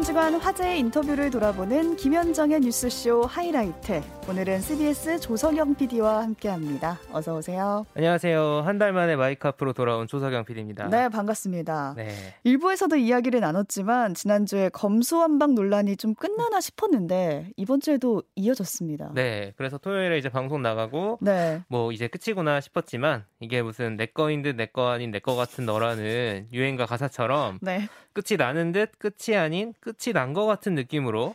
한 주간 화제의 인터뷰를 돌아보는 김현정의 뉴스쇼 하이라이트. 오늘은 CBS 조석영 PD와 함께합니다. 어서 오세요. 안녕하세요. 한 달 만에 마이크 앞으로 돌아온 조석영 PD입니다. 네, 반갑습니다. 네. 일부에서도 이야기를 나눴지만 지난주에 검수완박 논란이 좀 끝나나 싶었는데 이번 주에도 이어졌습니다. 네. 그래서 토요일에 이제 방송 나가고 네. 뭐 이제 끝이구나 싶었지만 이게 무슨 내 거인 듯 내 거 아닌 내 거 같은 너라는 유행가 가사처럼 네. 끝이 나는 듯 끝이 아닌 끝이 난거 같은 느낌으로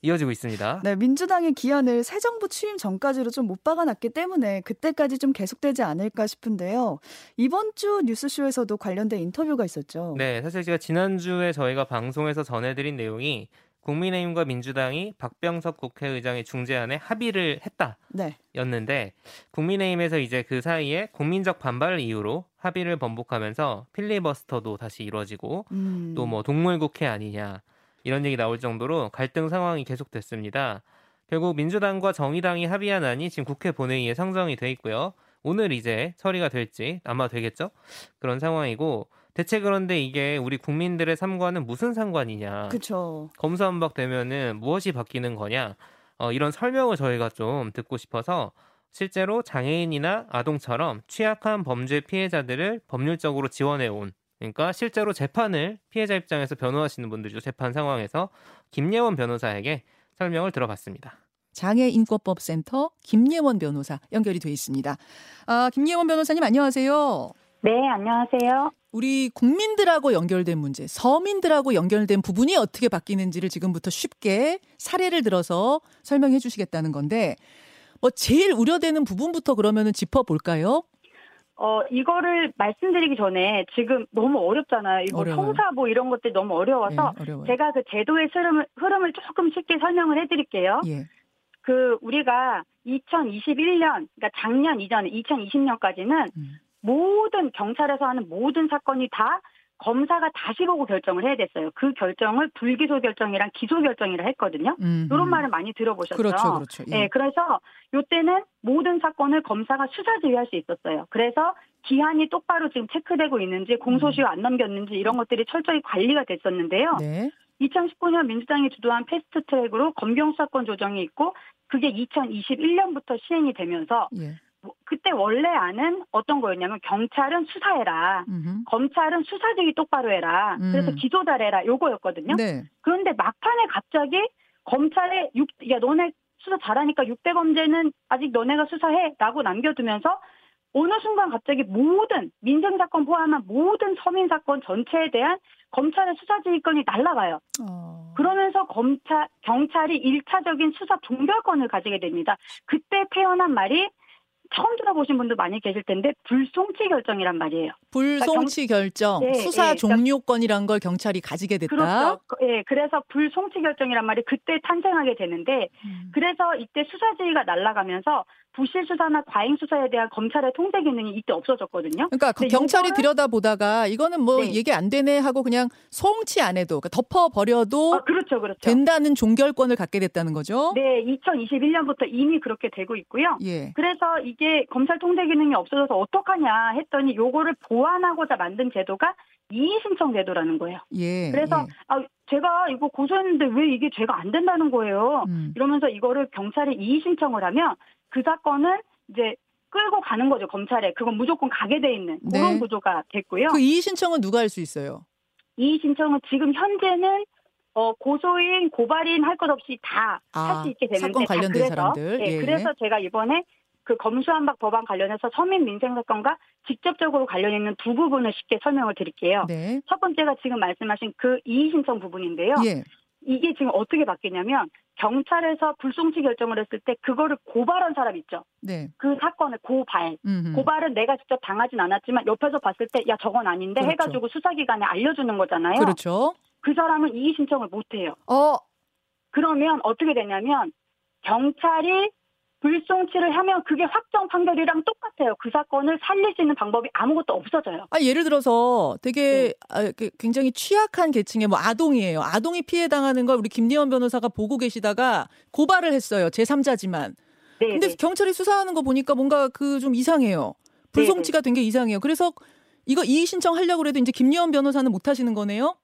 이어지고 있습니다. 네, 민주당의 기한을 새 정부 취임 전까지로 좀 못 박아놨기 때문에 그때까지 좀 계속되지 않을까 싶은데요. 이번 주 뉴스쇼에서도 관련된 인터뷰가 있었죠. 네, 사실 제가 지난주에 저희가 방송에서 전해드린 내용이 국민의힘과 민주당이 박병석 국회의장의 중재안에 합의를 했다. 네. 였는데 국민의힘에서 이제 그 사이에 국민적 반발을 이유로 합의를 번복하면서 필리버스터도 다시 이루어지고 음. 또뭐 동물국회 아니냐 이런 얘기 나올 정도로 갈등 상황이 계속됐습니다. 결국 민주당과 정의당이 합의한 안이 지금 국회 본회의에 상정이 돼 있고요. 오늘 이제 처리가 될지 아마 되겠죠? 그런 상황이고 대체 그런데 이게 우리 국민들의 삶과는 무슨 상관이냐? 그렇죠. 검수완박 되면은 무엇이 바뀌는 거냐? 어, 이런 설명을 저희가 좀 듣고 싶어서 실제로 장애인이나 아동처럼 취약한 범죄 피해자들을 법률적으로 지원해 온 그러니까 실제로 재판을 피해자 입장에서 변호하시는 분들이죠. 재판 상황에서 김예원 변호사에게 설명을 들어봤습니다. 장애인권법센터 김예원 변호사 연결이 돼 있습니다. 아, 김예원 변호사님 안녕하세요. 네, 안녕하세요. 우리 국민들하고 연결된 문제, 서민들하고 연결된 부분이 어떻게 바뀌는지를 지금부터 쉽게 사례를 들어서 설명해 주시겠다는 건데, 뭐 제일 우려되는 부분부터 그러면은 짚어볼까요? 어, 이거를 말씀드리기 전에 지금 너무 어렵잖아요. 이거 어려워요. 형사 뭐 이런 것들이 너무 어려워서 예. 제가 그 제도의 흐름을, 흐름을 조금 쉽게 설명을 해드릴게요. 예. 그 우리가 2021년, 그러니까 작년 이전에 2020년까지는 음. 모든 경찰에서 하는 모든 사건이 다 검사가 다시 보고 결정을 해야 됐어요. 그 결정을 불기소 결정이랑 기소 결정이라 했거든요. 음, 이런 음. 말을 많이 들어보셨죠. 그렇죠, 그렇죠. 예. 네, 그래서 요때는 모든 사건을 검사가 수사 지휘할 수 있었어요. 그래서 기한이 똑바로 지금 체크되고 있는지 공소시효 안 넘겼는지 이런 것들이 철저히 관리가 됐었는데요. 네. 2019년 민주당이 주도한 패스트 트랙으로 검경 수사권 조정이 있고 그게 2021년부터 시행이 되면서 예. 뭐 그때 원래 안은 어떤 거였냐면 경찰은 수사해라. 음흠. 검찰은 수사 지휘 똑바로 해라. 그래서 음. 기소 잘해라. 요거였거든요. 네. 그런데 막판에 갑자기 검찰에 육, 야 너네 수사 잘하니까 6대 범죄는 아직 너네가 수사해라고 남겨두면서 어느 순간 갑자기 모든 민생 사건 포함한 모든 서민 사건 전체에 대한 검찰의 수사 지휘권이 날라가요. 어. 그러면서 검찰 경찰이 일차적인 수사 종결권을 가지게 됩니다. 그때 태어난 말이 처음 들어보신 분도 많이 계실 텐데 불송치 결정이란 말이에요. 불송치 결정, 네, 수사 네, 종료권이란 걸 경찰이 가지게 됐다. 그렇죠. 예, 그래서 불송치 결정이란 말이 그때 탄생하게 되는데 음. 그래서 이때 수사 지휘가 날아가면서 부실 수사나 과잉 수사에 대한 검찰의 통제 기능이 이때 없어졌거든요. 그러니까 그 경찰이 들여다보다가 이거는 뭐 네. 얘기 안 되네 하고 그냥 송치 안 해도 그러니까 덮어 버려도 아, 그렇죠, 그렇죠. 된다는 종결권을 갖게 됐다는 거죠. 네, 2021년부터 이미 그렇게 되고 있고요. 예. 그래서 이게 검찰 통제 기능이 없어져서 어떡하냐 했더니 요거를 보완하고자 만든 제도가 이의 신청 제도라는 거예요. 예. 그래서 예. 아, 제가 이거 고소했는데 왜 이게 죄가 안 된다는 거예요. 음. 이러면서 이거를 경찰에 이의 신청을 하면 그 사건은 이제 끌고 가는 거죠 검찰에 그건 무조건 가게 돼 있는 그런 네. 구조가 됐고요. 그 이의 신청은 누가 할 수 있어요? 이의 신청은 지금 현재는 어, 고소인 고발인 할 것 없이 다할 아, 수 있게 되는데 사건 다 관련된 그래서, 사람들. 예, 예. 그래서 제가 이번에 그 검수완박 법안 관련해서 서민 민생 사건과 직접적으로 관련 있는 두 부분을 쉽게 설명을 드릴게요. 네. 첫 번째가 지금 말씀하신 그 이의 신청 부분인데요. 예. 이게 지금 어떻게 바뀌냐면 경찰에서 불송치 결정을 했을 때 그거를 고발한 사람 있죠. 네. 그 사건을 고발. 음. 고발은 내가 직접 당하진 않았지만 옆에서 봤을 때 야 저건 아닌데 그렇죠. 해가지고 수사기관에 알려주는 거잖아요. 그렇죠. 그 사람은 이의 신청을 못 해요. 어, 그러면 어떻게 되냐면 경찰이 불송치를 하면 그게 확정 판결이랑 똑같아요. 그 사건을 살릴 수 있는 방법이 아무것도 없어져요. 아, 예를 들어서 되게 네. 아, 그 굉장히 취약한 계층의 뭐 아동이에요. 아동이 피해 당하는 걸 우리 김리원 변호사가 보고 계시다가 고발을 했어요. 제3자지만. 네. 근데 네. 경찰이 수사하는 거 보니까 뭔가 그 좀 이상해요. 불송치가 된 게 이상해요. 그래서 이거 이의 신청하려고 그래도 이제 김리원 변호사는 못 하시는 거네요.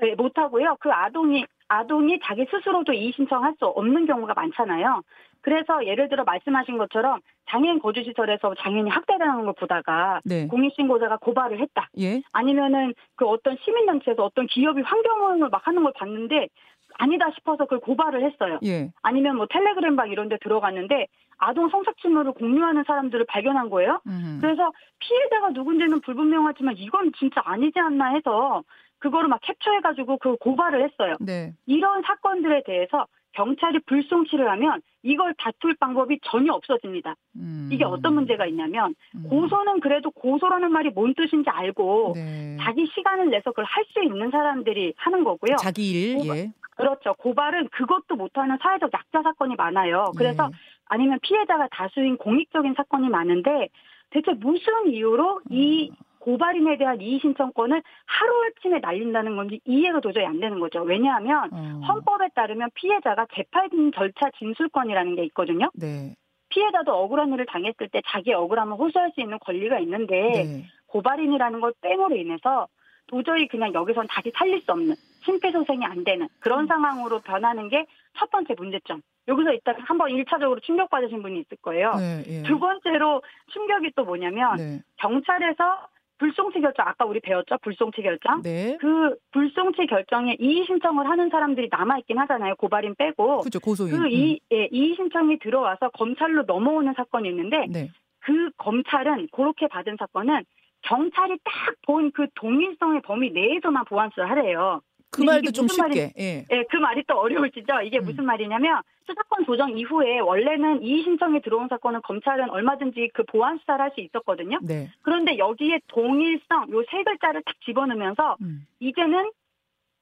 네, 못 하고요. 그 아동이 아동이 자기 스스로도 이의 신청할 수 없는 경우가 많잖아요. 그래서 예를 들어 말씀하신 것처럼 장애인 거주시설에서 장애인이 학대당하는 걸 보다가 네. 공익신고자가 고발을 했다. 예. 아니면은 그 어떤 시민단체에서 어떤 기업이 환경오염을 막 하는 걸 봤는데 아니다 싶어서 그걸 고발을 했어요. 예. 아니면 뭐 텔레그램 방 이런 데 들어갔는데 아동 성착취물을 공유하는 사람들을 발견한 거예요. 음. 그래서 피해자가 누군지는 불분명하지만 이건 진짜 아니지 않나 해서 그거를 막 캡처해가지고 그 고발을 했어요. 네. 이런 사건들에 대해서 경찰이 불송치를 하면 이걸 다툴 방법이 전혀 없어집니다. 음. 이게 어떤 문제가 있냐면 음. 고소는 그래도 고소라는 말이 뭔 뜻인지 알고 네. 자기 시간을 내서 그걸 할 수 있는 사람들이 하는 거고요. 자기 일 고발- 예. 그렇죠. 고발은 그것도 못하는 사회적 약자 사건이 많아요. 그래서 예. 아니면 피해자가 다수인 공익적인 사건이 많은데 대체 무슨 이유로 이 음. 고발인에 대한 이의 신청권을 하루아침에 날린다는 건지 이해가 도저히 안 되는 거죠. 왜냐하면 어. 헌법에 따르면 피해자가 재판 절차 진술권이라는 게 있거든요. 네. 피해자도 억울한 일을 당했을 때 자기 억울함을 호소할 수 있는 권리가 있는데 네. 고발인이라는 걸 빼므로 인해서 도저히 그냥 여기선 다시 살릴 수 없는 심폐소생이 안 되는 그런 음. 상황으로 변하는 게 첫 번째 문제점. 여기서 일단 한번 1차적으로 충격받으신 분이 있을 거예요. 네. 예. 두 번째로 충격이 또 뭐냐면 네. 경찰에서 불송치 결정 아까 우리 배웠죠 불송치 결정 네. 그 불송치 결정에 이의 신청을 하는 사람들이 남아 있긴 하잖아요 고발인 빼고 그죠 고소인. 그 이, 예, 이의 신청이 들어와서 검찰로 넘어오는 사건이 있는데 음. 네. 그 검찰은 그렇게 받은 사건은 경찰이 딱 본 그 동일성의 범위 내에서만 보완수를 하래요. 그 말도 좀 쉽게. 예. 예, 그 말이 또 어려울지죠. 이게 음. 무슨 말이냐면 수사권 조정 이후에 원래는 이의 신청이 들어온 사건은 검찰은 얼마든지 그 보완 수사를 할 수 있었거든요. 네. 그런데 여기에 동일성 요 세 글자를 딱 집어넣으면서 음. 이제는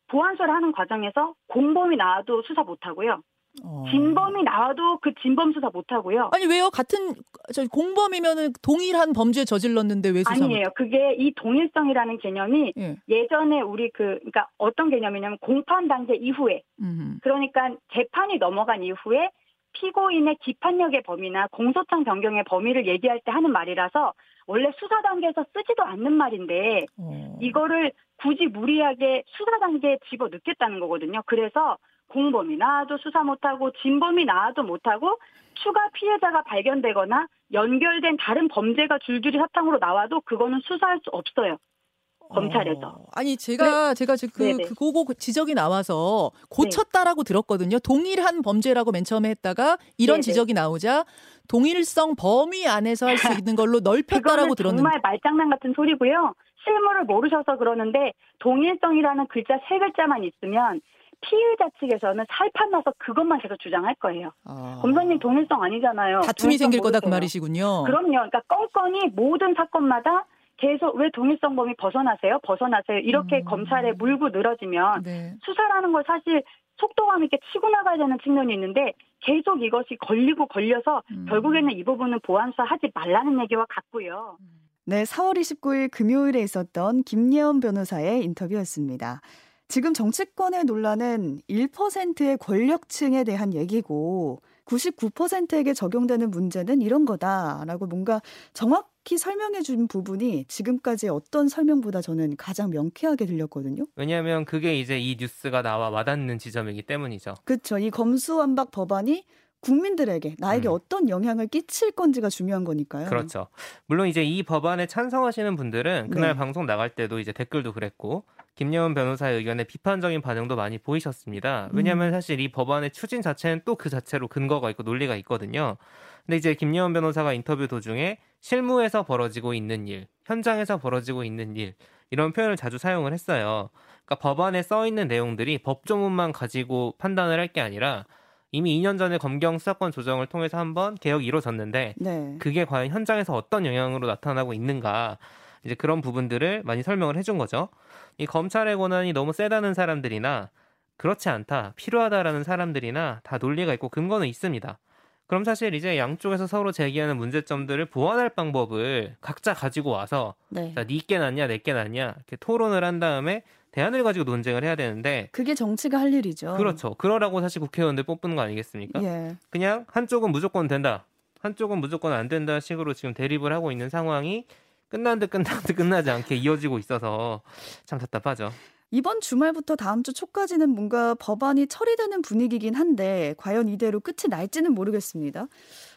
보완수를 하는 과정에서 공범이 나와도 수사 못 하고요. 어. 진범이 나와도 그 진범 수사 못 하고요. 아니 왜요? 같은 저 공범이면은 동일한 범죄 저질렀는데 왜 수사? 못- 아니에요. 그게 이 동일성이라는 개념이 예. 예전에 우리 그 그러니까 어떤 개념이냐면 공판 단계 이후에 음. 그러니까 재판이 넘어간 이후에 피고인의 기판력의 범위나 공소장 변경의 범위를 얘기할 때 하는 말이라서 원래 수사 단계에서 쓰지도 않는 말인데 어. 이거를 굳이 무리하게 수사 단계에 집어 넣겠다는 거거든요. 그래서 공범이 나와도 수사 못하고 진범이 나와도 못하고 추가 피해자가 발견되거나 연결된 다른 범죄가 줄줄이 사탕으로 나와도 그거는 수사할 수 없어요. 검찰에서. 어. 아니 제가 제가 지금 그, 네네. 그 지적이 나와서 고쳤다라고 들었거든요. 동일한 범죄라고 맨 처음에 했다가 이런 네네. 지적이 나오자 동일성 범위 안에서 할 수 있는 걸로 넓혔다라고 들었는데. 정말 말장난 같은 소리고요. 실물을 모르셔서 그러는데 동일성이라는 글자 세 글자만 있으면 피의자 측에서는 살판 나서 그것만 계속 주장할 거예요. 아. 검사님 동일성 아니잖아요. 다툼이 동일성 생길 거다 그 모르세요. 말이시군요. 그럼요. 그러니까 건건이 모든 사건마다 계속 왜 동일성 범위 벗어나세요? 벗어나세요. 이렇게 음. 검찰에 물고 늘어지면 네. 수사라는 걸 사실 속도감 있게 치고 나가야 되는 측면이 있는데 계속 이것이 걸리고 걸려서 음. 결국에는 이 부분은 보완수사 하지 말라는 얘기와 같고요. 네, 4월 29일 금요일에 있었던 김예원 변호사의 인터뷰였습니다. 지금 정치권의 논란은 1%의 권력층에 대한 얘기고 99%에게 적용되는 문제는 이런 거다라고 뭔가 정확히 설명해 준 부분이 지금까지 어떤 설명보다 저는 가장 명쾌하게 들렸거든요. 왜냐하면 그게 이제 이 뉴스가 나와 와닿는 지점이기 때문이죠. 그렇죠. 이 검수완박 법안이 국민들에게 나에게 음. 어떤 영향을 끼칠 건지가 중요한 거니까요. 그렇죠. 물론 이제 이 법안에 찬성하시는 분들은 그날 네. 방송 나갈 때도 이제 댓글도 그랬고 김예원 변호사의 의견에 비판적인 반응도 많이 보이셨습니다. 왜냐하면 음. 사실 이 법안의 추진 자체는 또 그 자체로 근거가 있고 논리가 있거든요. 근데 이제 김예원 변호사가 인터뷰 도중에 실무에서 벌어지고 있는 일, 현장에서 벌어지고 있는 일 이런 표현을 자주 사용을 했어요. 그러니까 법안에 써 있는 내용들이 법조문만 가지고 판단을 할 게 아니라 이미 2년 전에 검경 수사권 조정을 통해서 한번 개혁이 이루어졌는데 네. 그게 과연 현장에서 어떤 영향으로 나타나고 있는가 이제 그런 부분들을 많이 설명을 해준 거죠. 이 검찰의 권한이 너무 세다는 사람들이나 그렇지 않다 필요하다라는 사람들이나 다 논리가 있고 근거는 있습니다. 그럼 사실 이제 양쪽에서 서로 제기하는 문제점들을 보완할 방법을 각자 가지고 와서 네. 자, 니께 낫냐 내께 낫냐 이렇게 토론을 한 다음에 대안을 가지고 논쟁을 해야 되는데 그게 정치가 할 일이죠. 그렇죠. 그러라고 사실 국회의원들 뽑는 거 아니겠습니까? 예. 그냥 한쪽은 무조건 된다. 한쪽은 무조건 안 된다 식으로 지금 대립을 하고 있는 상황이 끝난 듯 끝난 듯 끝나지 않게 이어지고 있어서 참 답답하죠. 이번 주말부터 다음 주 초까지는 뭔가 법안이 처리되는 분위기긴 한데 과연 이대로 끝이 날지는 모르겠습니다.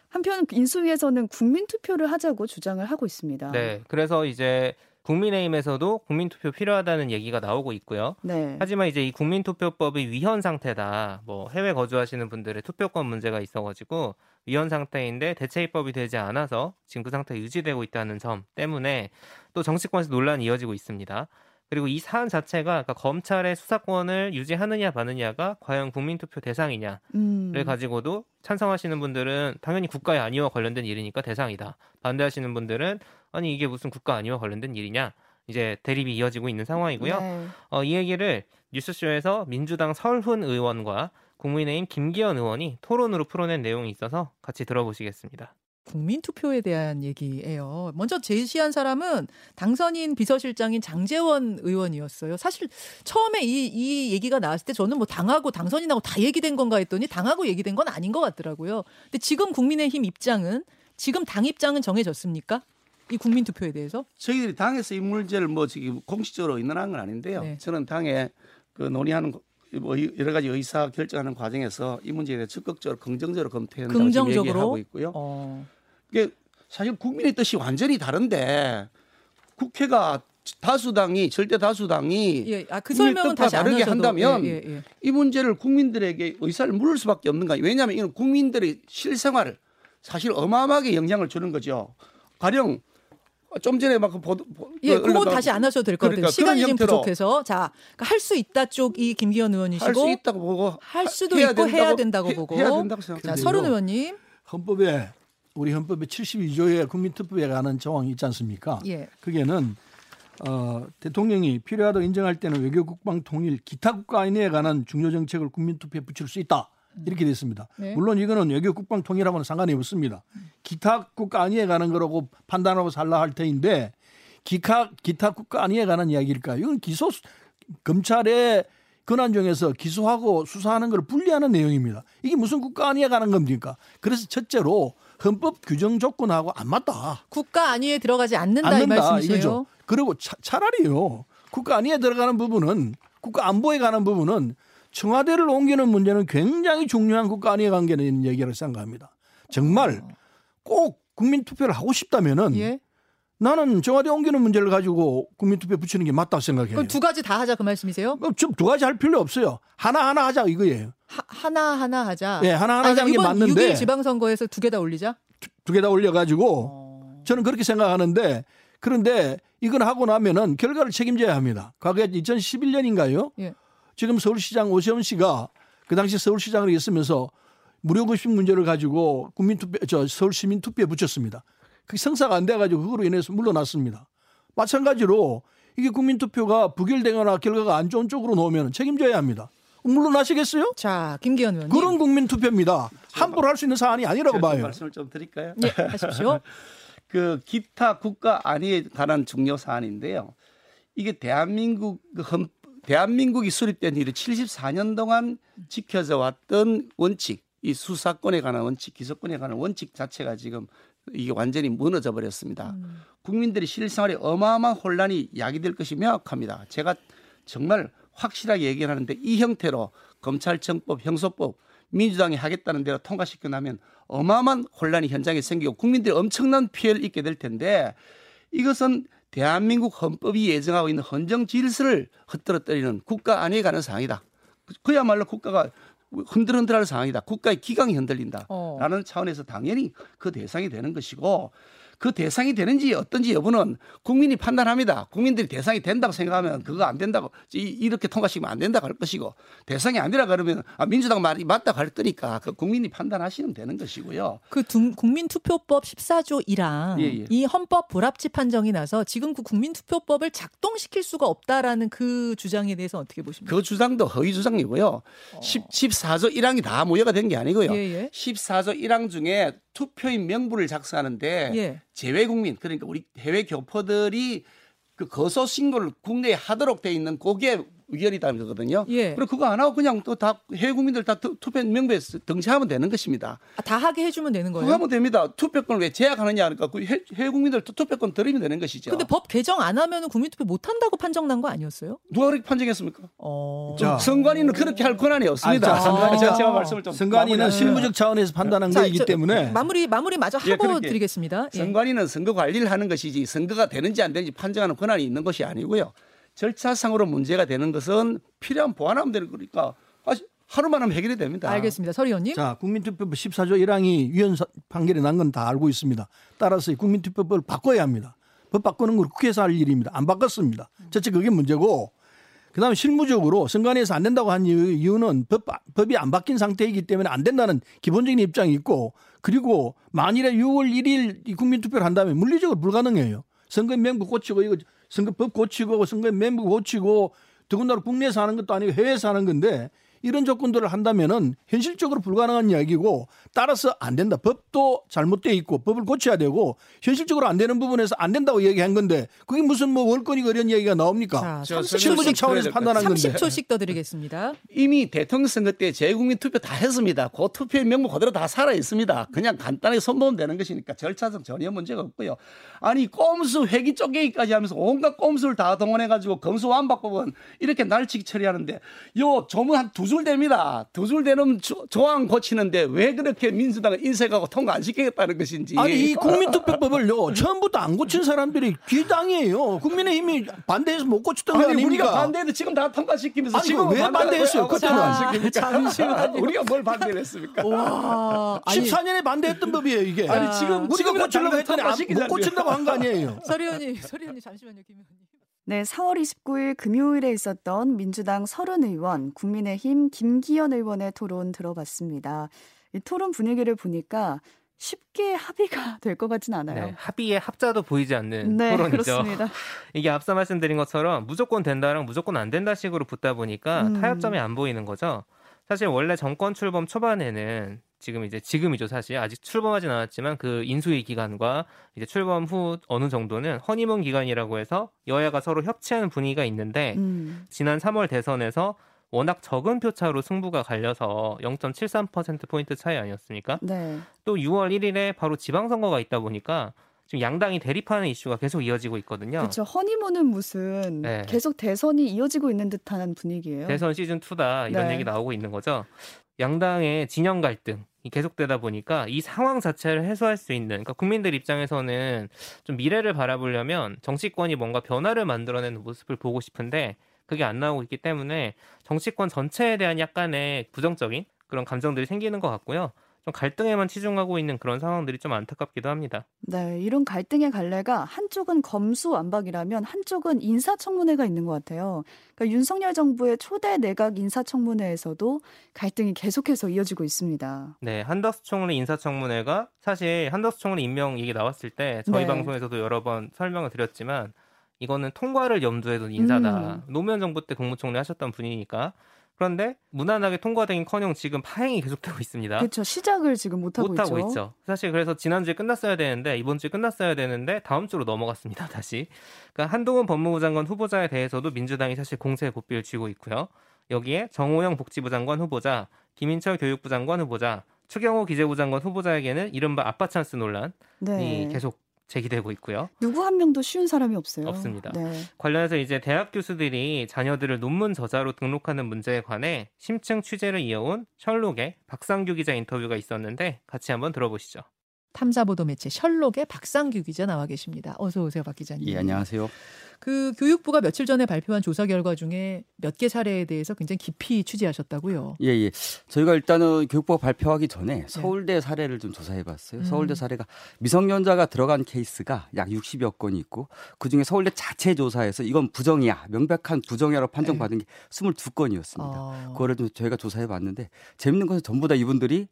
한편 인수위에서는 국민 투표를 하자고 주장을 하고 있습니다. 네, 그래서 이제 국민의힘에서도 국민투표 필요하다는 얘기가 나오고 있고요. 네. 하지만 이제 이 국민투표법이 위헌 상태다. 뭐 해외 거주하시는 분들의 투표권 문제가 있어가지고 위헌 상태인데 대체 입법이 되지 않아서 지금 그 상태 유지되고 있다는 점 때문에 또 정치권에서 논란이 이어지고 있습니다. 그리고 이 사안 자체가 그러니까 검찰의 수사권을 유지하느냐 마느냐가 과연 국민투표 대상이냐를 음. 가지고도 찬성하시는 분들은 당연히 국가의 안위와 관련된 일이니까 대상이다. 반대하시는 분들은 아니 이게 무슨 국가 안위와 관련된 일이냐. 이제 대립이 이어지고 있는 상황이고요. 네. 어, 이 얘기를 뉴스쇼에서 민주당 설훈 의원과 국민의힘 김기현 의원이 토론으로 풀어낸 내용이 있어서 같이 들어보시겠습니다. 국민 투표에 대한 얘기예요. 먼저 제시한 사람은 당선인 비서실장인 장재원 의원이었어요. 사실 처음에 이, 이 얘기가 나왔을 때 저는 뭐 당하고 당선인하고 다 얘기된 건가 했더니 당하고 얘기된 건 아닌 것 같더라고요. 근데 지금 국민의힘 입장은 지금 당 입장은 정해졌습니까? 이 국민 투표에 대해서? 저희들이 당에서 이 문제를 뭐 지금 공식적으로 의논한 건 아닌데요. 네. 저는 당에 그 논의하는 거- 뭐 여러 가지 의사 결정하는 과정에서 이 문제에 대해 적극적으로 긍정적으로 검토한다고 긍정적으로? 얘기하고 있고요. 어. 이게 사실 국민의 뜻이 완전히 다른데 국회가 다수당이 절대 다수당이 예, 아, 그 설명은 다시 안 다르게 한다면 예, 예, 예. 이 문제를 국민들에게 의사를 물을 수밖에 없는 거예요. 왜냐하면 이건 국민들의 실생활을 사실 어마어마하게 영향을 주는 거죠. 가령 좀 전에 막그 보도 보- 예, 그 그건 언론가 다시 안 하셔도 될것 그러니까 같아요. 시간이 그런 지금 형태로 부족해서. 자, 할수 있다 쪽이 김기현 의원이시고 할 수 있다고 보고 할 수도 해야 있고 해야 된다고- 된다고 해- 보고. 해야 된다고 자, 생각합니다. 서른 의원님. 헌법에 우리 헌법에 72조에 국민투표에 관한 조항이 있지 않습니까? 예. 그게는 어, 대통령이 필요하다고 인정할 때는 외교 국방 통일 기타 국가 안위에 관한 중요 정책을 국민투표에 붙일 수 있다. 이렇게 됐습니다. 네. 물론 이거는 외교 국방 통일하고는 상관이 없습니다. 기타 국가 안위에 관한 거라고 판단하고 살라 할 터인데 기타 기타 국가 안위에 관한 이야기일까요? 이건 기소 수- 검찰의 권한 중에서 기소하고 수사하는 걸 분리하는 내용입니다. 이게 무슨 국가 안위에 관한 겁니까? 그래서 첫째로 헌법 규정 조건하고 안 맞다. 국가 안위에 들어가지 않는다, 이 않는다 말씀이세요? 이거죠. 그리고 차, 차라리요. 국가 안위에 들어가는 부분은 국가 안보에 관한 부분은 청와대를 옮기는 문제는 굉장히 중요한 국가 안위에 관계는 얘기를 생각합니다. 정말 꼭 국민 투표를 하고 싶다면은 예. 나는 청와대 옮기는 문제를 가지고 국민 투표 붙이는 게 맞다고 생각해요. 그럼 두 가지 다 하자 그 말씀이세요? 좀두 가지 할 필요 없어요. 하나 하나 하자 이거예요. 하, 하나 하나 하자. 예, 하나 하나 하자는 게 맞는데 6일 지방선거에서 두 개 다 올리자. 두 개 다 올려가지고 어. 저는 그렇게 생각하는데 그런데 이걸 하고 나면은 결과를 책임져야 합니다. 과거에 2011년인가요? 예. 지금 서울시장 오세훈 씨가 그 당시 서울시장을 있으면서 무료급식 문제를 가지고 국민투표 저 서울시민 투표에 붙였습니다. 그게 성사가 안 돼가지고 그거로 인해서 물러났습니다. 마찬가지로 이게 국민투표가 부결되거나 결과가 안 좋은 쪽으로 놓으면 책임져야 합니다. 물러나시겠어요? 자, 김기현 의원님. 그런 국민투표입니다. 함부로 할 수 있는 사안이 아니라고 봐요. 말씀을 좀 드릴까요? 예, 하십시오. 그 기타 국가 안위에 관한 중요 사안인데요. 이게 대한민국 그헌 대한민국이 수립된 이후 74년 동안 지켜져 왔던 원칙, 이 수사권에 관한 원칙, 기소권에 관한 원칙 자체가 지금 이게 완전히 무너져 버렸습니다. 국민들의 실생활에 어마어마한 혼란이 야기될 것이 명확합니다. 제가 정말 확실하게 얘기하는데 이 형태로 검찰청법, 형소법 민주당이 하겠다는 대로 통과시켜 나면 어마어마한 혼란이 현장에 생기고 국민들이 엄청난 피해를 입게 될 텐데 이것은 대한민국 헌법이 예정하고 있는 헌정 질서를 흩뜨러뜨리는 국가 안위에 관한 사항이다. 그야말로 국가가 흔들흔들할 상황이다. 국가의 기강이 흔들린다. 어. 라는 차원에서 당연히 그 대상이 되는 것이고 그 대상이 되는지 어떤지 여부는 국민이 판단합니다. 국민들이 대상이 된다고 생각하면 그거 안 된다고 이- 이렇게 통과시키면 안 된다고 할 것이고 대상이 아니라 그러면 아, 민주당 말이 맞다고 할 거니까 그 국민이 판단하시면 되는 것이고요. 그 둥- 국민투표법 14조 1항 예, 예. 이 헌법 불합치 판정이 나서 지금 그 국민투표법을 작동시킬 수가 없다라는 그 주장에 대해서 어떻게 보십니까? 그 주장도 허위 주장이고요. 10, 14조 1항이 다 무효가 된 게 아니고요. 예, 예. 14조 1항 중에 투표인 명부를 작성하는데 예. 재외 국민 그러니까 우리 해외 교포들이 그 거소 신고를 국내에 하도록 돼 있는 그게 위헌이다거든요. 예. 그리고 그거 안 하고 그냥 또 다 해외 국민들 다 투- 투표 명부에 등재하면 되는 것입니다. 아, 다 하게 해주면 되는 그거 거예요. 하면 됩니다. 투표권을 왜 제약하느냐 하니까 그 해- 해외 국민들 투- 투표권 드리면 되는 것이죠. 근데 법 개정 안 하면 국민투표 못 한다고 판정 난 거 아니었어요? 누가 그렇게 판정했습니까? 어. 자. 선관위는 그렇게 할 권한이 없습니다. 아, 자, 선관위 제가, 자. 제가 말씀을 좀 선관위는 실무적 차원에서 판단한 자, 거이기 저- 때문에 마무리 마무리 마저 예, 하고 그렇게. 드리겠습니다. 예. 선관위는 선거 관리를 하는 것이지 선거가 되는지 안 되는지 판정하는 권한이 있는 것이 아니고요. 절차상으로 문제가 되는 것은 필요한 보완하면 되는 거니까 아, 하루만 하면 해결이 됩니다. 알겠습니다. 서 의원님. 자, 국민투표법 14조 1항이 위헌 사- 판결이 난 건 다 알고 있습니다. 따라서 이 국민투표법을 바꿔야 합니다. 법 바꾸는 건 국회에서 할 일입니다. 안 바꿨습니다. 첫째 그게 문제고 그다음에 실무적으로 선관위에서 안 된다고 한 이유- 이유는 법, 법이 안 바뀐 상태이기 때문에 안 된다는 기본적인 입장이 있고 그리고 만일에 6월 1일 이 국민투표를 한다면 물리적으로 불가능해요. 선거 맹부 고치고 이거 선거법 고치고 선거 맹부 고치고 더군다나 국내에서 하는 것도 아니고 해외에서 하는 건데 이런 조건들을 한다면은 현실적으로 불가능한 이야기고 따라서 안 된다. 법도 잘못돼 있고 법을 고쳐야 되고 현실적으로 안 되는 부분에서 안 된다고 얘기한 건데 그게 무슨 뭐 월권이고 이런 얘기가 나옵니까? 자, 저 30초씩, 실무적 차원에서 판단한 건데. 30초씩 더 드리겠습니다. 이미 대통령 선거 때 재국민 투표 다 했습니다. 그 투표의 명부 그대로 다 살아 있습니다. 그냥 간단하게 손보면 되는 것이니까 절차상 전혀 문제가 없고요. 아니 꼼수 회기 쪼개기까지 하면서 온갖 꼼수를 다 동원해 가지고 검수완박법은 이렇게 날치기 처리하는데 요 조문 한두 줄 됩니다. 두줄 되는 조, 조항 고치는데 왜 그렇게 민주당을 인색하고 통과 안 시키겠다는 것인지. 아니 이 국민투표법을요 처음부터 안 고친 사람들이 귀당이에요. 국민의힘이 반대해서 못 고쳤던 거 아니 아닙니까? 우리가 반대해도 지금 다 통과시키면서 아니, 지금 왜 반대했어요? 그때는. 잠시만요. 우리가 뭘 반대를 했습니까? 와, 아니 14년에 반대했던 법이에요 이게. 아니, 지금 우리가 지금 고치려고 했더니 안- 못. 고친다고 한 거 아니에요. 서 의원님, 서 의원님 잠시만요, 김 의원님. 네, 4월 29일 금요일에 있었던 민주당 서른 의원, 국민의힘 김기현 의원의 토론 들어봤습니다. 이 토론 분위기를 보니까 쉽게 합의가 될 것 같진 않아요. 네, 합의의 합자도 보이지 않는 네, 토론이죠. 그렇습니다. 이게 앞서 말씀드린 것처럼 무조건 된다랑 무조건 안 된다 식으로 붙다 보니까 음. 타협점이 안 보이는 거죠. 사실 원래 정권 출범 초반에는 지금 이제 지금이죠 사실 아직 출범하진 않았지만 그 인수위 기간과 이제 출범 후 어느 정도는 허니문 기간이라고 해서 여야가 서로 협치하는 분위기가 있는데 음, 지난 3월 대선에서 워낙 적은 표차로 승부가 갈려서 0.73% 포인트 차이 아니었습니까? 네. 또 6월 1일에 바로 지방선거가 있다 보니까 지금 양당이 대립하는 이슈가 계속 이어지고 있거든요. 그렇죠. 허니문은 무슨 네. 계속 대선이 이어지고 있는 듯한 분위기예요. 대선 시즌 2다 이런 네. 얘기 나오고 있는 거죠. 양당의 진영 갈등이 계속되다 보니까 이 상황 자체를 해소할 수 있는 그러니까 국민들 입장에서는 좀 미래를 바라보려면 정치권이 뭔가 변화를 만들어내는 모습을 보고 싶은데 그게 안 나오고 있기 때문에 정치권 전체에 대한 약간의 부정적인 그런 감정들이 생기는 것 같고요. 좀 갈등에만 치중하고 있는 그런 상황들이 좀 안타깝기도 합니다. 네, 이런 갈등의 갈래가 한쪽은 검수완박이라면 한쪽은 인사청문회가 있는 것 같아요. 그러니까 윤석열 정부의 초대 내각 인사청문회에서도 갈등이 계속해서 이어지고 있습니다. 네, 한덕수 총리 인사청문회가 사실 한덕수 총리 임명 얘기 나왔을 때 저희 네. 방송에서도 여러 번 설명을 드렸지만 이거는 통과를 염두에 둔 인사다. 노무현 정부 때 국무총리 하셨던 분이니까. 그런데 무난하게 통과되긴커녕 지금 파행이 계속되고 있습니다. 그렇죠. 시작을 지금 못 하고 못하고 있죠. 있죠. 사실 그래서 지난주에 끝났어야 되는데 이번 주에 끝났어야 되는데 다음 주로 넘어갔습니다. 다시. 그러니까 한동훈 법무부 장관 후보자에 대해서도 민주당이 사실 공세 고삐를 쥐고 있고요. 여기에 정호영 복지부 장관 후보자, 김인철 교육부 장관 후보자, 추경호 기재부 장관 후보자에게는 이른바 아빠 찬스 논란이 네. 계속 제기되고 있고요. 누구 한 명도 쉬운 사람이 없어요. 없습니다. 네. 관련해서 이제 대학 교수들이 자녀들을 논문 저자로 등록하는 문제에 관해 심층 취재를 이어온 셜록의 박상규 기자 인터뷰가 있었는데 같이 한번 들어보시죠. 탐사보도 매체 셜록의 박상규 기자 나와 계십니다. 어서 오세요, 박 기자님. 예, 안녕하세요. 그 교육부가 며칠 전에 발표한 조사 결과 중에 몇 개 사례에 대해서 굉장히 깊이 취재하셨다고요. 예, 예. 저희가 일단은 교육부가 발표하기 전에 서울대 사례를 좀 조사해 봤어요. 음. 서울대 사례가 미성년자가 들어간 케이스가 약 60여 건이 있고 그중에 서울대 자체 조사에서 이건 부정이야. 명백한 부정이야로 판정받은 게 22건이었습니다. 어. 그거를 좀 저희가 조사해 봤는데 재밌는 것은 전부 다 이분들이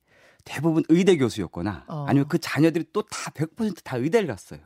대부분 의대 교수였거나 어. 아니면 그 자녀들이 또 다 100%다 의대를 갔어요.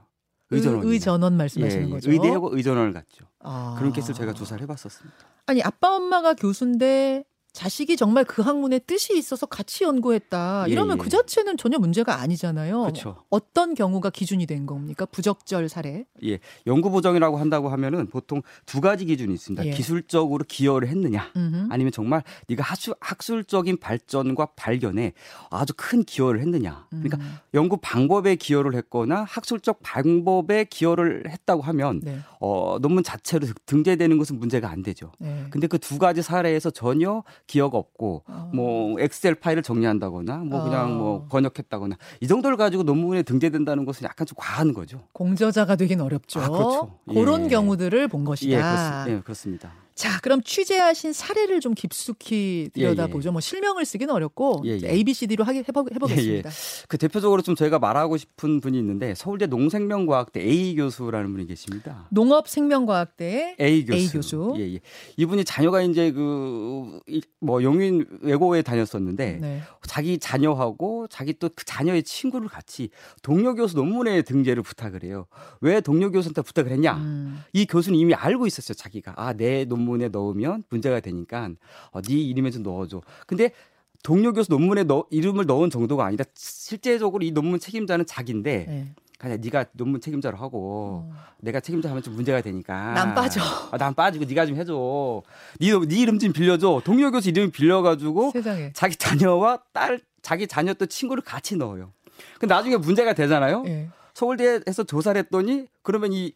의전원. 의, 의전원 말씀하시는 예, 거죠. 의대하고 의전원을 갔죠. 아. 그런 케이스를 저희가 조사를 해봤었습니다. 아니 아빠 엄마가 교수인데 자식이 정말 그 학문에 뜻이 있어서 같이 연구했다. 예, 이러면 예. 그 자체는 전혀 문제가 아니잖아요. 그렇죠. 어떤 경우가 기준이 된 겁니까? 부적절 사례. 예, 연구 보정이라고 한다고 하면은 보통 두 가지 기준이 있습니다. 예. 기술적으로 기여를 했느냐, 음흠. 아니면 정말 네가 학술, 학술적인 발전과 발견에 아주 큰 기여를 했느냐. 그러니까 음. 연구 방법에 기여를 했거나 학술적 방법에 기여를 했다고 하면 네. 어, 논문 자체로 등재되는 것은 문제가 안 되죠. 네. 근데 그 두 가지 사례에서 전혀 기여가 없고 어. 뭐 엑셀 파일을 정리한다거나 뭐 그냥 어. 뭐 번역했다거나 이 정도를 가지고 논문에 등재된다는 것은 약간 좀 과한 거죠. 공저자가 되긴 어렵죠. 아, 그렇죠. 그런 예. 경우들을 본 예, 것이다. 그렇습, 예, 그렇습니다. 자, 그럼 취재하신 사례를 좀 깊숙이 들여다보죠. 뭐 실명을 쓰기는 어렵고 예, 예. A, B, C, D로 하게 해보, 해보겠습니다. 그 대표적으로 좀 저희가 말하고 싶은 분이 있는데 서울대 농생명과학대 A 교수라는 분이 계십니다. 농업생명과학대 A 교수. A 교수. 예, 예. 이분이 자녀가 이제 그뭐 영인 외고에 다녔었는데 네. 자기 자녀하고 자기 또 그 자녀의 친구를 같이 동료 교수 논문에 등재를 부탁을 해요. 왜 동료 교수한테 부탁을 했냐? 음. 이 교수는 이미 알고 있었어요. 자기가 아 내 논문에 넣으면 문제가 되니까 어, 네 이름에 좀 넣어줘. 근데 동료 교수 논문에 넣, 이름을 넣은 정도가 아니라 실제적으로 이 논문 책임자는 자기인데 네. 그냥 네가 논문 책임자로 하고 어. 내가 책임자 하면 좀 문제가 되니까 난 빠져. 아, 난 빠지고 네가 좀 해줘. 네, 네 이름 좀 빌려줘. 동료 교수 이름 빌려가지고 세상에. 자기 자녀와 딸 자기 자녀 또 친구를 같이 넣어요. 근데 나중에 문제가 되잖아요. 예. 서울대에서 조사를 했더니 그러면 이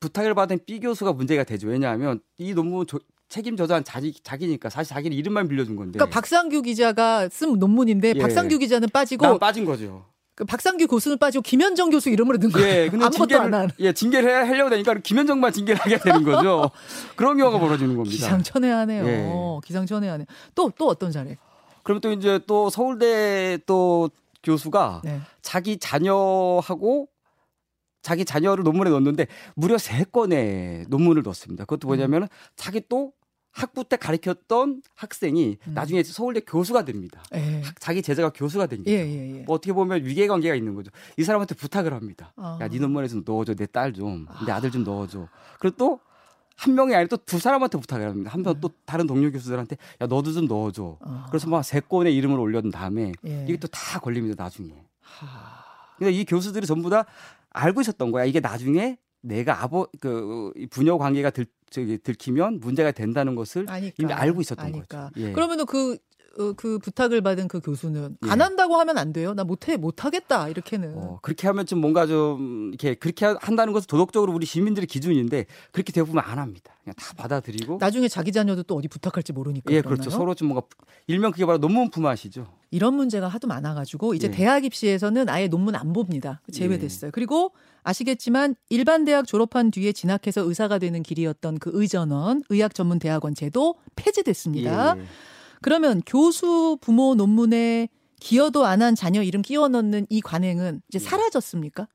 부탁을 받은 B 교수가 문제가 되죠. 왜냐하면 이 논문 조- 책임 저자한 자기 자기니까 사실 자기는 이름만 빌려준 건데. 그러니까 박상규 기자가 쓴 논문인데 예. 박상규 기자는 빠지고 난 빠진 거죠. 그 박상규 교수는 빠지고 김현정 교수 이름으로 든 거예요. 예, 근데 아무것도 안 징계를 한. 예 징계를 해- 하려고 되니까 김현정만 징계를 하게 되는 거죠. 그런 경우가 벌어지는 겁니다. 기상천외하네요. 예. 기상천외하네. 또또 어떤 사례? 그럼 또 이제 또 서울대 또 교수가 네. 자기 자녀하고 자기 자녀를 논문에 넣었는데 무려 세 건의 논문을 넣었습니다. 그것도 뭐냐면 은 자기 또 학부 때 가르쳤던 학생이 음. 나중에 서울대 교수가 됩니다. 예. 학- 자기 제자가 교수가 된 거죠. 예, 예, 예. 뭐 어떻게 보면 위계 관계가 있는 거죠. 이 사람한테 부탁을 합니다. 아. 야, 네 논문에 좀 넣어줘. 내 딸 좀. 내 아들 좀 넣어줘. 그리고 또 한 명이 아니라 또 두 사람한테 부탁을 합니다. 한 명 또 다른 동료 교수들한테 야, 너도 좀 넣어줘. 네. 아. 그래서 막 세 건의 이름을 올려둔 다음에 예. 이게 또 다 걸립니다. 나중에. 하. 근데 이 교수들이 전부 다 알고 있었던 거야. 이게 나중에 내가 아버 그 부녀 관계가 들 저기 들키면 문제가 된다는 것을 아니까. 이미 알고 있었던 아니까. 거죠. 예. 그러면은 그, 어, 그 부탁을 받은 그 교수는 예. 안 한다고 하면 안 돼요. 나 못해, 못하겠다. 이렇게는. 어, 그렇게 하면 좀 뭔가 좀 이렇게 그렇게 한다는 것은 도덕적으로 우리 시민들의 기준인데 그렇게 대부분 안 합니다. 그냥 다 받아들이고 나중에 자기 자녀도 또 어디 부탁할지 모르니까. 예, 그러나요? 그렇죠. 서로 좀 뭔가 일명 그게 바로 논문 품앗이죠. 이런 문제가 하도 많아가지고 이제 예. 대학 입시에서는 아예 논문 안 봅니다. 제외됐어요. 예. 그리고 아시겠지만 일반 대학 졸업한 뒤에 진학해서 의사가 되는 길이었던 그 의전원 의학 전문 대학원 제도 폐지됐습니다. 그러면 교수 부모 논문에 기여도 안 한 자녀 이름 끼워 넣는 이 관행은 이제 예. 사라졌습니까?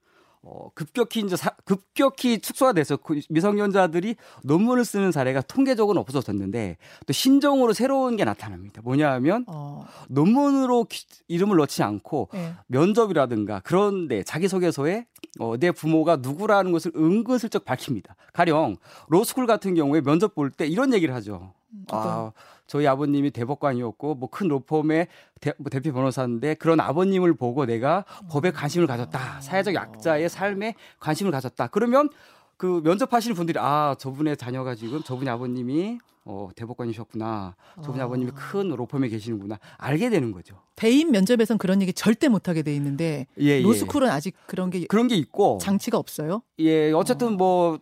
어, 급격히 이제 사- 급격히 축소가 돼서 그 미성년자들이 논문을 쓰는 사례가 통계적으로는 없어졌는데 또 신종으로 새로운 게 나타납니다. 뭐냐 하면 어, 논문으로 기- 이름을 넣지 않고 예. 면접이라든가 그런데 자기소개서에 어, 내 부모가 누구라는 것을 은근슬쩍 밝힙니다. 가령 로스쿨 같은 경우에 면접 볼 때 이런 얘기를 하죠. 아, 저희 아버님이 대법관이었고 뭐 큰 로펌의 대, 뭐 대표 변호사인데 그런 아버님을 보고 내가 법에 관심을 가졌다. 사회적 약자의 삶에 관심을 가졌다. 그러면 그 면접하시는 분들이 아 저분의 자녀가 지금 저분의 아버님이 어, 대법관이셨구나. 저분의 아. 아. 버님이 큰 로펌에 계시는구나. 알게 되는 거죠. 대인 면접에선 그런 얘기 절대 못 하게 돼 있는데 예, 예. 로스쿨은 아직 그런 게 그런 게 있고 장치가 없어요. 예, 어쨌든 뭐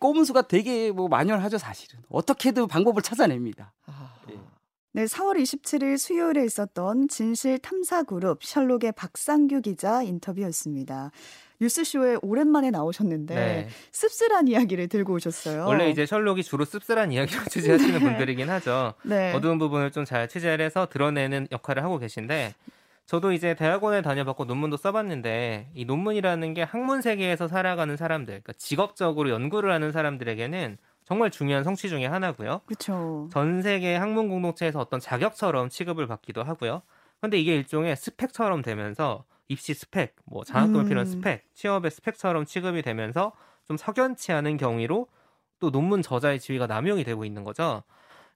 꼬문수가 되게 뭐 만연하죠, 사실은. 어떻게든 방법을 찾아냅니다. 아. 네, 4월 27일 수요일에 있었던 진실 탐사 그룹 셜록의 박상규 기자 인터뷰였습니다. 뉴스쇼에 오랜만에 나오셨는데 네. 씁쓸한 이야기를 들고 오셨어요. 원래 이제 셜록이 주로 씁쓸한 이야기를 취재하시는 분들이긴 하죠. 네. 어두운 부분을 좀 잘 취재를 해서 드러내는 역할을 하고 계신데 저도 이제 대학원을 다녀봤고 논문도 써봤는데 이 논문이라는 게 학문 세계에서 살아가는 사람들, 그러니까 직업적으로 연구를 하는 사람들에게는 정말 중요한 성취 중의 하나고요. 그렇죠. 전 세계 학문 공동체에서 어떤 자격처럼 취급을 받기도 하고요. 근데 이게 일종의 스펙처럼 되면서 입시 스펙, 뭐 장학금을 음. 필요한 스펙, 취업의 스펙처럼 취급이 되면서 좀 석연치 않은 경위로 또 논문 저자의 지위가 남용이 되고 있는 거죠.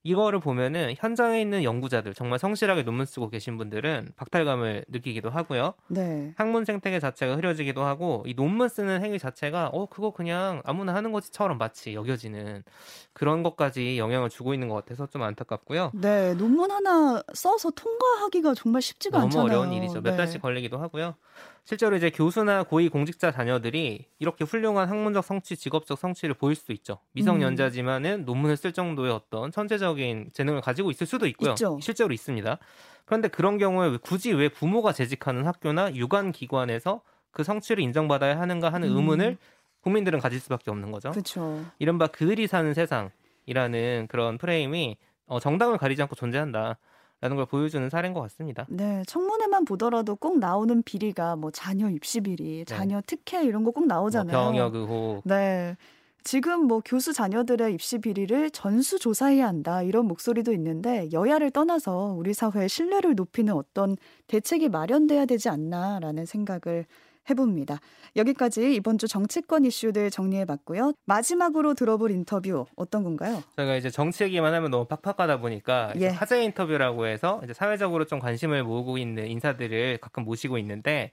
이거를 보면은 현장에 있는 연구자들 정말 성실하게 논문 쓰고 계신 분들은 박탈감을 느끼기도 하고요. 네. 학문 생태계 자체가 흐려지기도 하고 이 논문 쓰는 행위 자체가 어 그거 그냥 아무나 하는 것처럼 마치 여겨지는 그런 것까지 영향을 주고 있는 것 같아서 좀 안타깝고요. 네, 논문 하나 써서 통과하기가 정말 쉽지가 너무 않잖아요. 어려운 일이죠. 몇 네. 달씩 걸리기도 하고요. 실제로 이제 교수나 고위 공직자 자녀들이 이렇게 훌륭한 학문적 성취, 직업적 성취를 보일 수도 있죠. 미성년자지만은 논문을 쓸 정도의 어떤 천재적인 재능을 가지고 있을 수도 있고요. 있죠. 실제로 있습니다. 그런데 그런 경우에 굳이 왜 부모가 재직하는 학교나 유관 기관에서 그 성취를 인정받아야 하는가 하는 음. 의문을 국민들은 가질 수밖에 없는 거죠. 그렇죠. 이른바 그들이 사는 세상이라는 그런 프레임이 어, 정당을 가리지 않고 존재한다 라는 걸 보여주는 사례인 것 같습니다. 네, 청문회만 보더라도 꼭 나오는 비리가 뭐 자녀 입시 비리, 자녀 특혜 이런 거꼭뭐 나오잖아요. 병역 의혹, 네. 지금 뭐 교수 자녀들의 입시 비리를 전수 조사해야 한다 이런 목소리도 있는데 여야를 떠나서 우리 사회의 신뢰를 높이는 어떤 대책이 마련돼야 되지 않나라는 생각을 해봅니다. 여기까지 이번 주 정치권 이슈들 정리해봤고요. 마지막으로 들어볼 인터뷰 어떤 건가요? 저희가 이제 정치 얘기만 하면 너무 팍팍하다 보니까 예. 화제 인터뷰라고 해서 이제 사회적으로 좀 관심을 모으고 있는 인사들을 가끔 모시고 있는데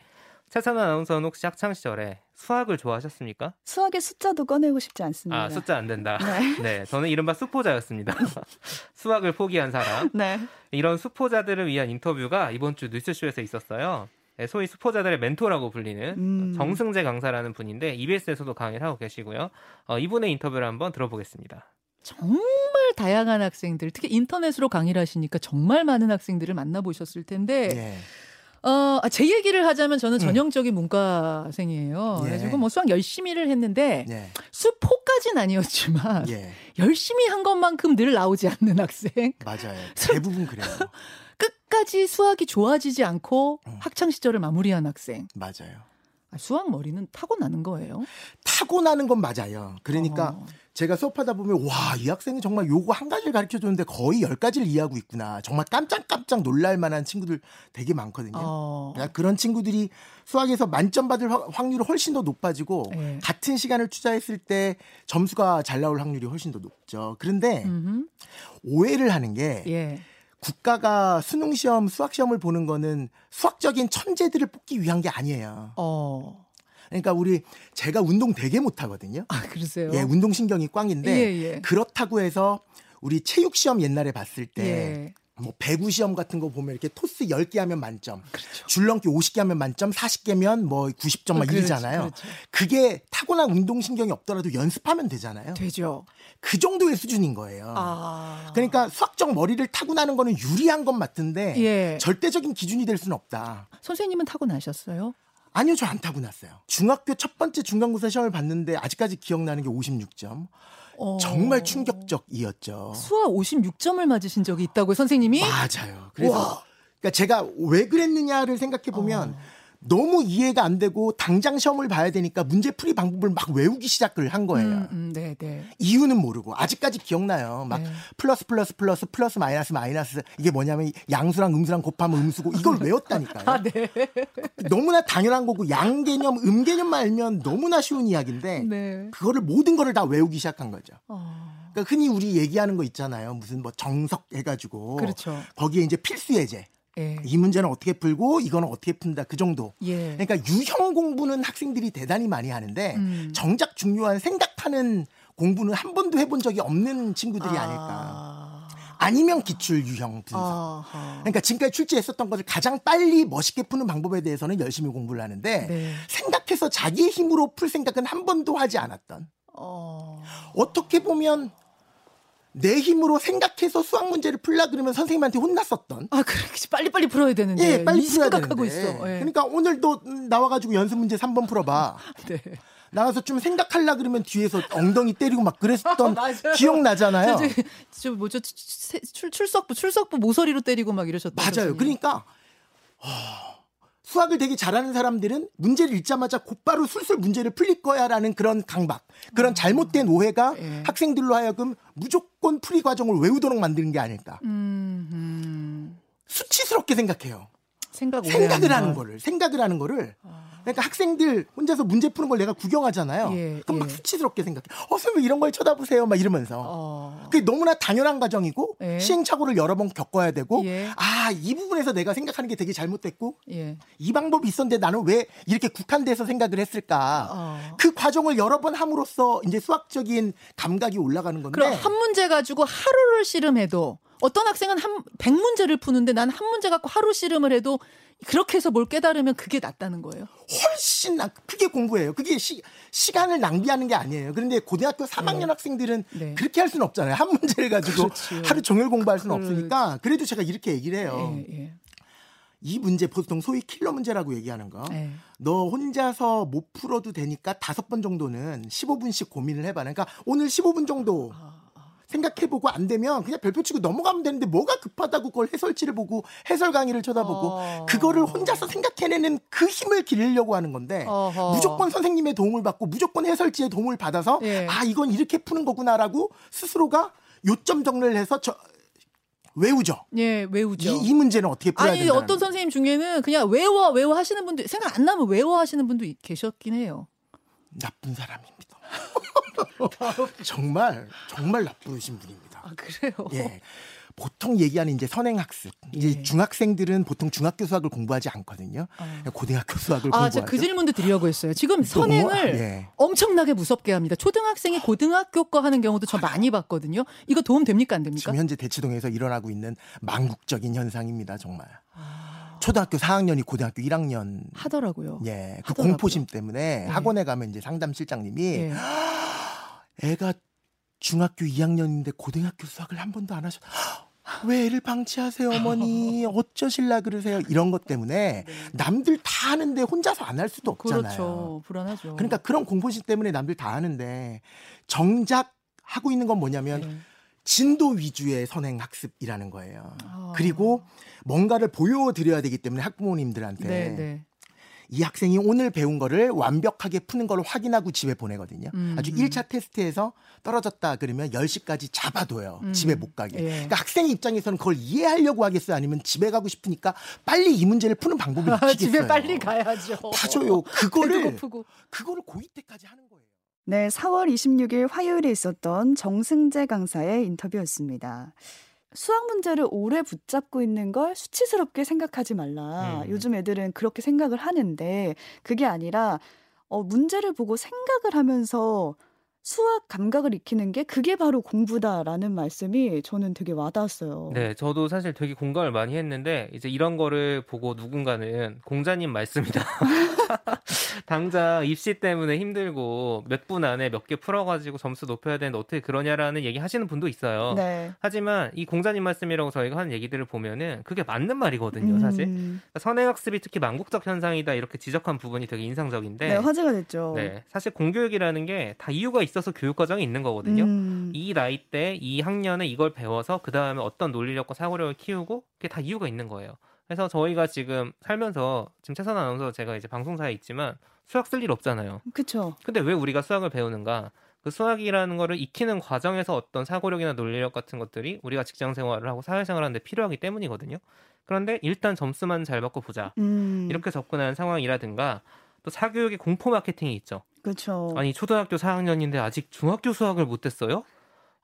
차찬 아나운서는 혹시 학창 시절에 수학을 좋아하셨습니까? 수학의 숫자도 꺼내고 싶지 않습니다. 아 숫자 안 된다. 네. 네, 저는 이른바 수포자였습니다. 수학을 포기한 사람. 네. 이런 수포자들을 위한 인터뷰가 이번 주 뉴스쇼에서 있었어요. 네, 소위 수포자들의 멘토라고 불리는 음. 정승재 강사라는 분인데 EBS에서도 강의를 하고 계시고요. 어, 이분의 인터뷰를 한번 들어보겠습니다. 정말 다양한 학생들, 특히 인터넷으로 강의를 하시니까 정말 많은 학생들을 만나보셨을 텐데, 예. 어, 아, 제 얘기를 하자면 저는 전형적인 문과생이에요. 예. 그래가지고 뭐 수학 열심히를 했는데, 예. 수포까진 아니었지만, 예. 열심히 한 것만큼 늘 나오지 않는 학생. 맞아요. 대부분 그래요. 끝까지 수학이 좋아지지 않고 음. 학창 시절을 마무리한 학생. 맞아요. 아, 수학 머리는 타고나는 거예요. 타고나는 건 맞아요. 그러니까 어. 제가 수업하다 보면 와, 이 학생이 정말 요거 한 가지를 가르쳐 줬는데 거의 열 가지를 이해하고 있구나. 정말 깜짝깜짝 놀랄 만한 친구들 되게 많거든요. 어. 그러니까 그런 친구들이 수학에서 만점 받을 확- 확률이 훨씬 더 높아지고 예. 같은 시간을 투자했을 때 점수가 잘 나올 확률이 훨씬 더 높죠. 그런데 음흠. 오해를 하는 게 예. 국가가 수능 시험, 수학 시험을 보는 거는 수학적인 천재들을 뽑기 위한 게 아니에요. 어. 그러니까 우리 제가 운동 되게 못 하거든요. 아, 그러세요? 예, 운동 신경이 꽝인데 예, 예. 그렇다고 해서 우리 체육 시험 옛날에 봤을 때 예. 뭐 배구 시험 같은 거 보면 이렇게 토스 10개 하면 만점, 그렇죠. 줄넘기 50개 하면 만점, 40개면 뭐 90점 막 그렇죠, 이러잖아요. 그렇죠. 그게 타고난 운동 신경이 없더라도 연습하면 되잖아요. 되죠. 그 정도의 수준인 거예요. 아. 그러니까 수학적 머리를 타고나는 거는 유리한 건 맞던데 예. 절대적인 기준이 될 수는 없다. 선생님은 타고나셨어요? 아니요, 저 안 타고났어요. 중학교 첫 번째 중간고사 시험을 봤는데 아직까지 기억나는 게 56점. 어. 정말 충격적이었죠. 수학 56점을 맞으신 적이 있다고요, 선생님이? 맞아요. 그래서 와. 그러니까 제가 왜 그랬느냐를 생각해 보면 어. 너무 이해가 안 되고 당장 시험을 봐야 되니까 문제 풀이 방법을 막 외우기 시작을 한 거예요. 음, 음, 네, 네. 이유는 모르고 아직까지 기억나요. 막 네. 플러스 플러스 플러스 플러스 마이너스 마이너스 이게 뭐냐면 양수랑 음수랑 곱하면 음수고 이걸 외웠다니까요. 아, 네. 너무나 당연한 거고 양 개념, 음 개념만 알면 너무나 쉬운 이야기인데 네. 그거를 모든 거를 다 외우기 시작한 거죠. 어. 그러니까 흔히 우리 얘기하는 거 있잖아요. 무슨 뭐 정석 해가지고 그렇죠. 거기에 이제 필수 예제. 예. 이 문제는 어떻게 풀고 이거는 어떻게 푼다 그 정도. 예. 그러니까 유형 공부는 학생들이 대단히 많이 하는데 음. 정작 중요한 생각하는 공부는 한 번도 해본 적이 없는 친구들이 아... 닐까 아. 아니면 기출 유형 분석. 아하. 그러니까 지금까지 출제했었던 것을 가장 빨리 멋있게 푸는 방법에 대해서는 열심히 공부를 하는데 네. 생각해서 자기의 힘으로 풀 생각은 한 번도 하지 않았던. 어. 어떻게 보면 내 힘으로 생각해서 수학 문제를 풀라 그러면 선생님한테 혼났었던. 아, 그렇게 빨리빨리 풀어야 되는데. 예, 빨리 이 풀어야 생각하고 되는데. 있어. 예. 그러니까 오늘도 나와가지고 연습 문제 3번 풀어봐. 네. 나가서 좀 생각하려 그러면 뒤에서 엉덩이 때리고 막 그랬던 맞아요. 기억나잖아요. 저, 뭐죠? 출- 출석부, 출석부 모서리로 때리고 막 이러셨던 맞아요. 그러니까 하, 수학을 되게 잘하는 사람들은 문제를 읽자마자 곧바로 술술 문제를 풀릴 거야라는 그런 강박, 그런 잘못된 오해가 예. 학생들로 하여금 무조건 풀이 과정을 외우도록 만드는 게 아닐까. 음, 음. 수치스럽게 생각해요. 생각 생각을 하는. 거를 생각을 하는 거를 그러니까 학생들 혼자서 문제 푸는 걸 내가 구경하잖아요. 예, 그럼 막 예. 수치스럽게 생각해. 어, 선생님 이런 걸 쳐다보세요. 막 이러면서. 어. 그게 너무나 당연한 과정이고 예. 시행착오를 여러 번 겪어야 되고 예. 아, 이 부분에서 내가 생각하는 게 되게 잘못됐고 예. 이 방법이 있었는데 나는 왜 이렇게 국한돼서 생각을 했을까? 어. 그 과정을 여러 번 함으로써 이제 수학적인 감각이 올라가는 건데 그럼 한 문제 가지고 하루를 씨름해도 어떤 학생은 한 100문제를 푸는데 난 한 문제 갖고 하루 씨름을 해도 그렇게 해서 뭘 깨달으면 그게 낫다는 거예요. 훨씬 나 그게 공부예요. 그게 시, 시간을 낭비하는 게 아니에요. 그런데 고등학교 3학년 학생들은 네. 그렇게 할 수는 없잖아요. 한 문제를 가지고 그렇지요. 하루 종일 공부할 수는 그렇지. 없으니까 그래도 제가 이렇게 얘기를 해요. 예, 예. 이 문제 보통 소위 킬러 문제라고 얘기하는 거. 예. 너 혼자서 못 풀어도 되니까 다섯 번 정도는 15분씩 고민을 해봐. 그러니까 오늘 15분 정도 아, 생각해보고 안 되면 그냥 별표 치고 넘어가면 되는데 뭐가 급하다고 그걸 해설지를 보고 해설 강의를 쳐다보고 어. 그거를 혼자서 생각해내는 그 힘을 기르려고 하는 건데 어허. 무조건 선생님의 도움을 받고 무조건 해설지의 도움을 받아서 예. 아 이건 이렇게 푸는 거구나라고 스스로가 요점 정리를 해서 저 외우죠. 예, 외우죠. 이, 이 문제는 어떻게 풀어야 아니 된다. 어떤 선생님 중에는 그냥 외워 외워 하시는 분들 생각 안 나면 외워 하시는 분도 이- 계셨긴 해요. 나쁜 사람입니다. 정말 정말 나쁘신 분입니다. 아 그래요? 예. 보통 얘기하는 이제 선행학습. 이제 예. 중학생들은 보통 중학교 수학을 공부하지 않거든요. 고등학교 수학을 아, 공부하죠. 제가 그 질문도 드리려고 했어요. 지금 선행을 예. 엄청나게 무섭게 합니다. 초등학생이 고등학교 거 하는 경우도 저 많이 봤거든요. 이거 도움 됩니까 안 됩니까? 지금 현재 대치동에서 일어나고 있는 망국적인 현상입니다, 정말. 아. 초등학교 4학년이 고등학교 1학년 하더라고요. 예, 그 하더라고요. 공포심 때문에 학원에 가면 이제 상담 실장님이 예. 애가 중학교 2학년인데 고등학교 수학을 한 번도 안 하셨. 왜 애를 방치하세요, 어머니? 어쩌실라 그러세요? 이런 것 때문에 남들 다 하는데 혼자서 안 할 수도 없잖아요. 네. 그렇죠. 불안하죠. 그러니까 그런 공포심 때문에 남들 다 하는데 정작 하고 있는 건 뭐냐면 예. 진도 위주의 선행 학습이라는 거예요. 아. 그리고 뭔가를 보여드려야 되기 때문에 학부모님들한테 네, 네. 이 학생이 오늘 배운 거를 완벽하게 푸는 걸 확인하고 집에 보내거든요. 음, 아주 음. 1차 테스트에서 떨어졌다 그러면 10시까지 잡아둬요. 음. 집에 못 가게. 예. 그러니까 학생의 입장에서는 그걸 이해하려고 하겠어요? 아니면 집에 가고 싶으니까 빨리 이 문제를 푸는 방법을 익히겠어요. 집에 빨리 가야죠. 봐줘요. 배도 그거를. 그거를 고2 때까지 하는 거예요. 네, 4월 26일 화요일에 있었던 정승재 강사의 인터뷰였습니다. 수학 문제를 오래 붙잡고 있는 걸 수치스럽게 생각하지 말라. 음. 요즘 애들은 그렇게 생각을 하는데 그게 아니라 어, 문제를 보고 생각을 하면서 수학 감각을 익히는 게 그게 바로 공부다라는 말씀이 저는 되게 와닿았어요. 네, 저도 사실 되게 공감을 많이 했는데 이제 이런 거를 보고 누군가는 공자님 말씀이다. 당장 입시 때문에 힘들고 몇 분 안에 몇 개 풀어가지고 점수 높여야 되는데 어떻게 그러냐라는 얘기 하시는 분도 있어요. 네. 하지만 이 공자님 말씀이라고 저희가 하는 얘기들을 보면은 그게 맞는 말이거든요, 사실. 음, 그러니까 선행학습이 특히 망국적 현상이다 이렇게 지적한 부분이 되게 인상적인데 네, 화제가 됐죠. 네, 사실 공교육이라는 게 다 이유가 있어 서 교육 과정이 있는 거거든요. 음, 이 나이 때 이 학년에 이걸 배워서 그 다음에 어떤 논리력과 사고력을 키우고 그게 다 이유가 있는 거예요. 그래서 저희가 지금 살면서 지금 최선 아나운서 제가 이제 방송사에 있지만 수학 쓸 일 없잖아요. 그쵸. 근데 왜 우리가 수학을 배우는가? 그 수학이라는 거를 익히는 과정에서 어떤 사고력이나 논리력 같은 것들이 우리가 직장 생활을 하고 사회생활을 하는데 필요하기 때문이거든요. 그런데 일단 점수만 잘 받고 보자. 음, 이렇게 접근하는 상황이라든가 또 사교육의 공포 마케팅이 있죠. 그쵸. 아니 초등학교 4학년인데 아직 중학교 수학을 못했어요?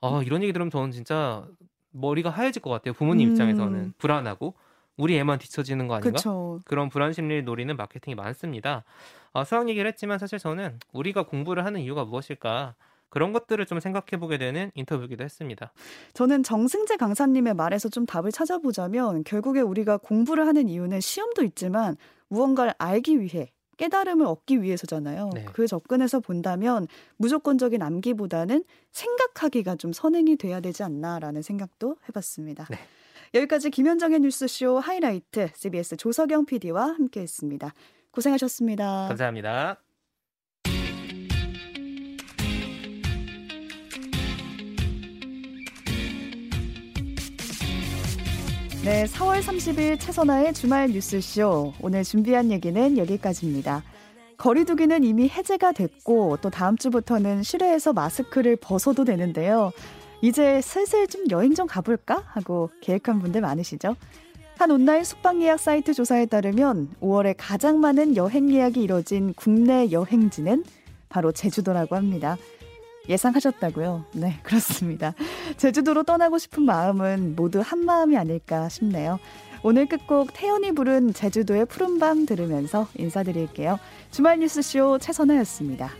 아 이런 얘기 들으면 저는 진짜 머리가 하얘질 것 같아요. 부모님 음. 입장에서는 불안하고 우리 애만 뒤처지는 거 아닌가? 그쵸. 그런 불안 심리를 노리는 마케팅이 많습니다. 아, 수학 얘기를 했지만 사실 저는 우리가 공부를 하는 이유가 무엇일까 그런 것들을 좀 생각해 보게 되는 인터뷰기도 했습니다. 저는 정승재 강사님의 말에서 좀 답을 찾아보자면 결국에 우리가 공부를 하는 이유는 시험도 있지만 무언가를 알기 위해 깨달음을 얻기 위해서잖아요. 네. 그 접근에서 본다면 무조건적인 암기보다는 생각하기가 좀 선행이 돼야 되지 않나라는 생각도 해봤습니다. 네. 여기까지 김현정의 뉴스쇼 하이라이트 CBS 조석영 PD와 함께했습니다. 고생하셨습니다. 감사합니다. 네, 4월 30일 최선아의 주말 뉴스쇼. 오늘 준비한 얘기는 여기까지입니다. 거리두기는 이미 해제가 됐고 또 다음 주부터는 실외에서 마스크를 벗어도 되는데요. 이제 슬슬 좀 여행 좀 가볼까 하고 계획한 분들 많으시죠? 한 온라인 숙박 예약 사이트 조사에 따르면 5월에 가장 많은 여행 예약이 이뤄진 국내 여행지는 바로 제주도라고 합니다. 예상하셨다고요? 네, 그렇습니다. 제주도로 떠나고 싶은 마음은 모두 한 마음이 아닐까 싶네요. 오늘 끝곡 태연이 부른 제주도의 푸른밤 들으면서 인사드릴게요. 주말 뉴스쇼 최선아였습니다.